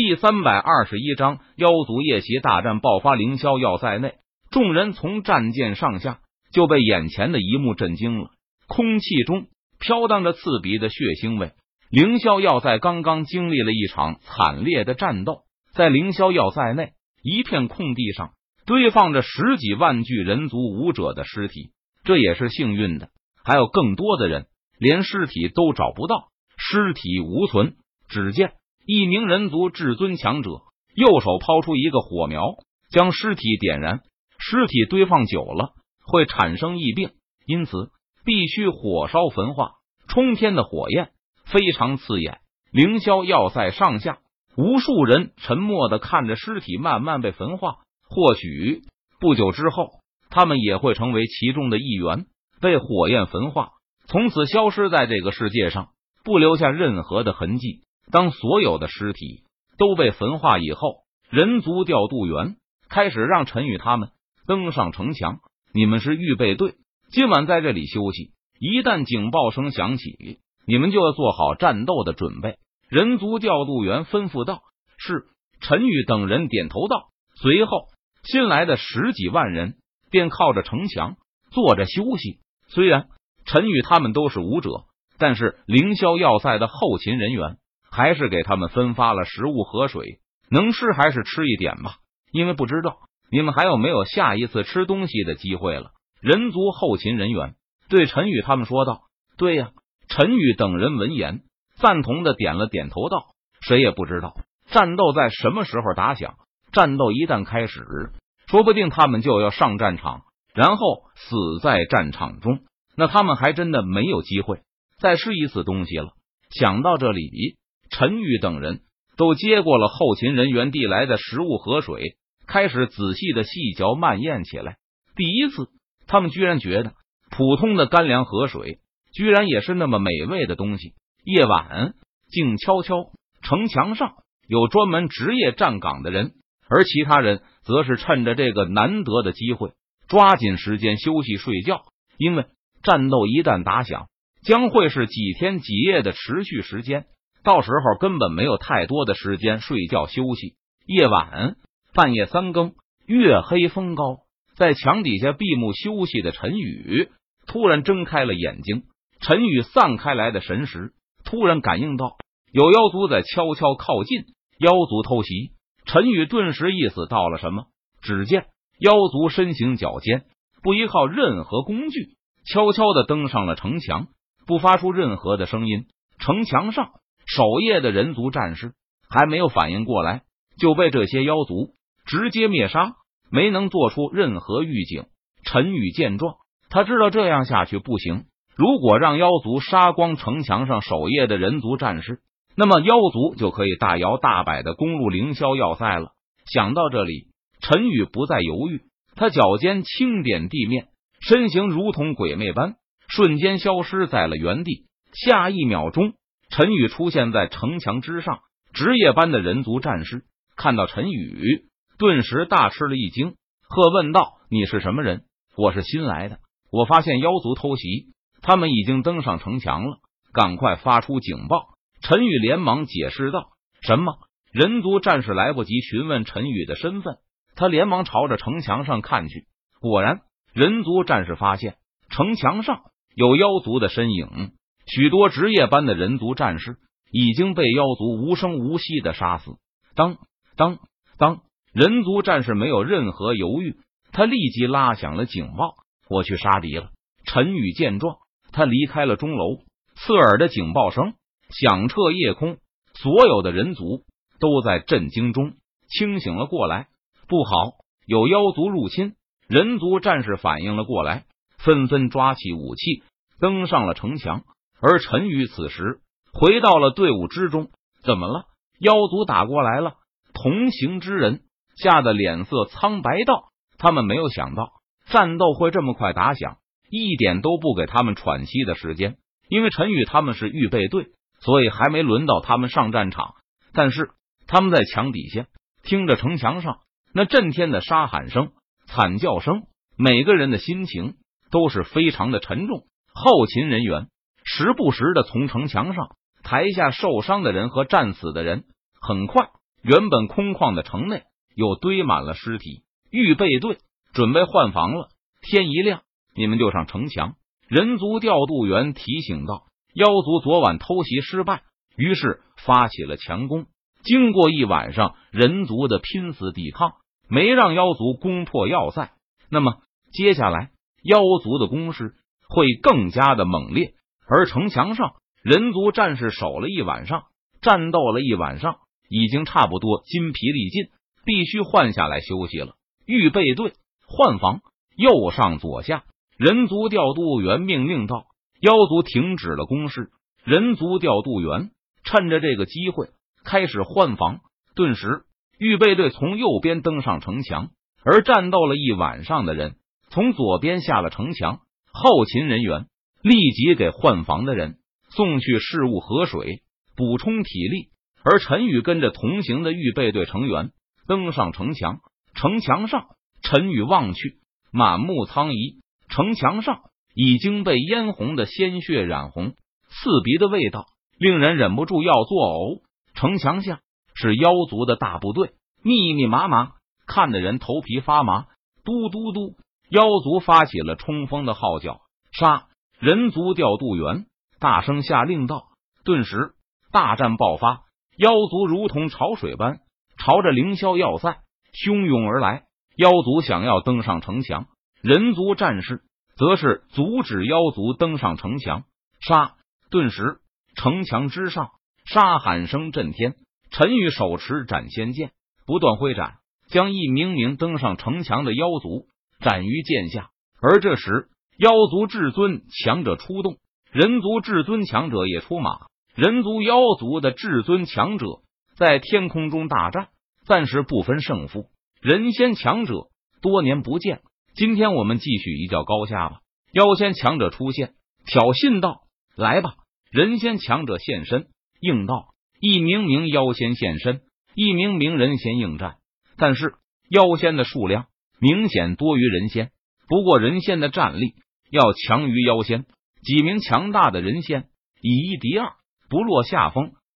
第三百二十一章妖族夜袭大战爆发，凌霄要塞内，众人从战舰上下就被眼前的一幕震惊了。空气中飘荡着刺鼻的血腥味。凌霄要塞刚刚经历了一场惨烈的战斗，在凌霄要塞内一片空地上堆放着十几万具人族武者的尸体。这也是幸运的，还有更多的人连尸体都找不到，尸体无存。只见一名人族至尊强者右手抛出一个火苗，将尸体点燃。尸体堆放久了会产生疫病，因此必须火烧焚化。冲天的火焰。非常刺眼，凌霄要塞上下无数人沉默的看着尸体慢慢被焚化。或许不久之后，他们也会成为其中的一员，被火焰焚化，从此消失在这个世界上，不留下任何的痕迹。当所有的尸体都被焚化以后，人族调度员开始让陈宇他们登上城墙。你们是预备队，今晚在这里休息。一旦警报声响起。你们就要做好战斗的准备。人族调度员吩咐道：“是。”陈宇等人点头道。随后，新来的十几万人便靠着城墙坐着休息。虽然陈宇他们都是武者，但是凌霄要塞的后勤人员还是给他们分发了食物和水，能吃还是吃一点吧，因为不知道你们还有没有下一次吃东西的机会了。人族后勤人员对陈宇他们说道：“对呀。”陈宇等人闻言，赞同的点了点头，道：“谁也不知道战斗在什么时候打响。战斗一旦开始，说不定他们就要上战场，然后死在战场中。那他们还真的没有机会再吃一次东西了。”想到这里，陈宇等人都接过了后勤人员递来的食物和水，开始仔细的细嚼慢咽起来。第一次，他们居然觉得普通的干粮和水。居然也是那么美味的东西。夜晚静悄悄，城墙上有专门值夜站岗的人，而其他人则是趁着这个难得的机会，抓紧时间休息睡觉。因为战斗一旦打响，将会是几天几夜的持续时间，到时候根本没有太多的时间睡觉休息。夜晚半夜三更，月黑风高，在墙底下闭目休息的陈宇突然睁开了眼睛。陈宇散开来的神识突然感应到有妖族在悄悄靠近，妖族偷袭。陈宇顿时意识到了什么，只见妖族身形矫健，不依靠任何工具，悄悄的登上了城墙，不发出任何的声音。城墙上守夜的人族战士还没有反应过来，就被这些妖族直接灭杀，没能做出任何预警。陈宇见状，他知道这样下去不行。如果让妖族杀光城墙上守夜的人族战士，那么妖族就可以大摇大摆的攻入凌霄要塞了。想到这里，陈宇不再犹豫，他脚尖轻点地面，身形如同鬼魅般瞬间消失在了原地。下一秒钟，陈宇出现在城墙之上。值夜班的人族战士看到陈宇，顿时大吃了一惊，喝问道：“你是什么人？我是新来的，我发现妖族偷袭。”他们已经登上城墙了，赶快发出警报！陈宇连忙解释道：“什么？”人族战士来不及询问陈宇的身份，他连忙朝着城墙上看去。果然，人族战士发现城墙上有妖族的身影，许多职业班的人族战士已经被妖族无声无息的杀死。当当当！人族战士没有任何犹豫，他立即拉响了警报：“我去杀敌了！”陈宇见状。他离开了钟楼，刺耳的警报声响彻夜空，所有的人族都在震惊中清醒了过来。不好，有妖族入侵！人族战士反应了过来，纷纷抓起武器登上了城墙。而陈宇此时回到了队伍之中。怎么了？妖族打过来了！同行之人吓得脸色苍白道：“他们没有想到战斗会这么快打响。”一点都不给他们喘息的时间，因为陈宇他们是预备队，所以还没轮到他们上战场。但是他们在墙底下听着城墙上那震天的杀喊声、惨叫声，每个人的心情都是非常的沉重。后勤人员时不时的从城墙上抬下受伤的人和战死的人。很快，原本空旷的城内又堆满了尸体，预备队准备换防了。天一亮，你们就上城墙。人族调度员提醒道：“妖族昨晚偷袭失败，于是发起了强攻。经过一晚上人族的拼死抵抗，没让妖族攻破要塞。那么接下来妖族的攻势会更加的猛烈。而城墙上人族战士守了一晚上，战斗了一晚上，已经差不多筋疲力尽，必须换下来休息了。预备队换防，右上左下。”人族调度员命令道：“妖族停止了攻势。”人族调度员趁着这个机会开始换防。顿时，预备队从右边登上城墙，而战斗了一晚上的人从左边下了城墙。后勤人员立即给换防的人送去食物和水，补充体力。而陈宇跟着同行的预备队成员登上城墙。城墙上，陈宇望去，满目苍夷。城墙上已经被嫣红的鲜血染红，刺鼻的味道令人忍不住要作呕。城墙下是妖族的大部队，密密麻麻，看得人头皮发麻。嘟嘟嘟，妖族发起了冲锋的号角，杀！人族调度员大声下令道。顿时，大战爆发，妖族如同潮水般朝着凌霄要塞汹涌而来。妖族想要登上城墙。人族战士则是阻止妖族登上城墙，杀！顿时，城墙之上杀喊声震天。陈宇手持斩仙剑，不断挥斩，将一名名登上城墙的妖族斩于剑下。而这时，妖族至尊强者出动，人族至尊强者也出马。人族妖族的至尊强者在天空中大战，暂时不分胜负。人仙强者多年不见。今天我们继续一较高下吧。妖仙强者出现，挑衅道：“来吧！”人仙强者现身，应道：“一名名妖仙现身，一名名人仙应战。但是妖仙的数量明显多于人仙，不过人仙的战力要强于妖仙。几名强大的人仙以一敌二，不落下风。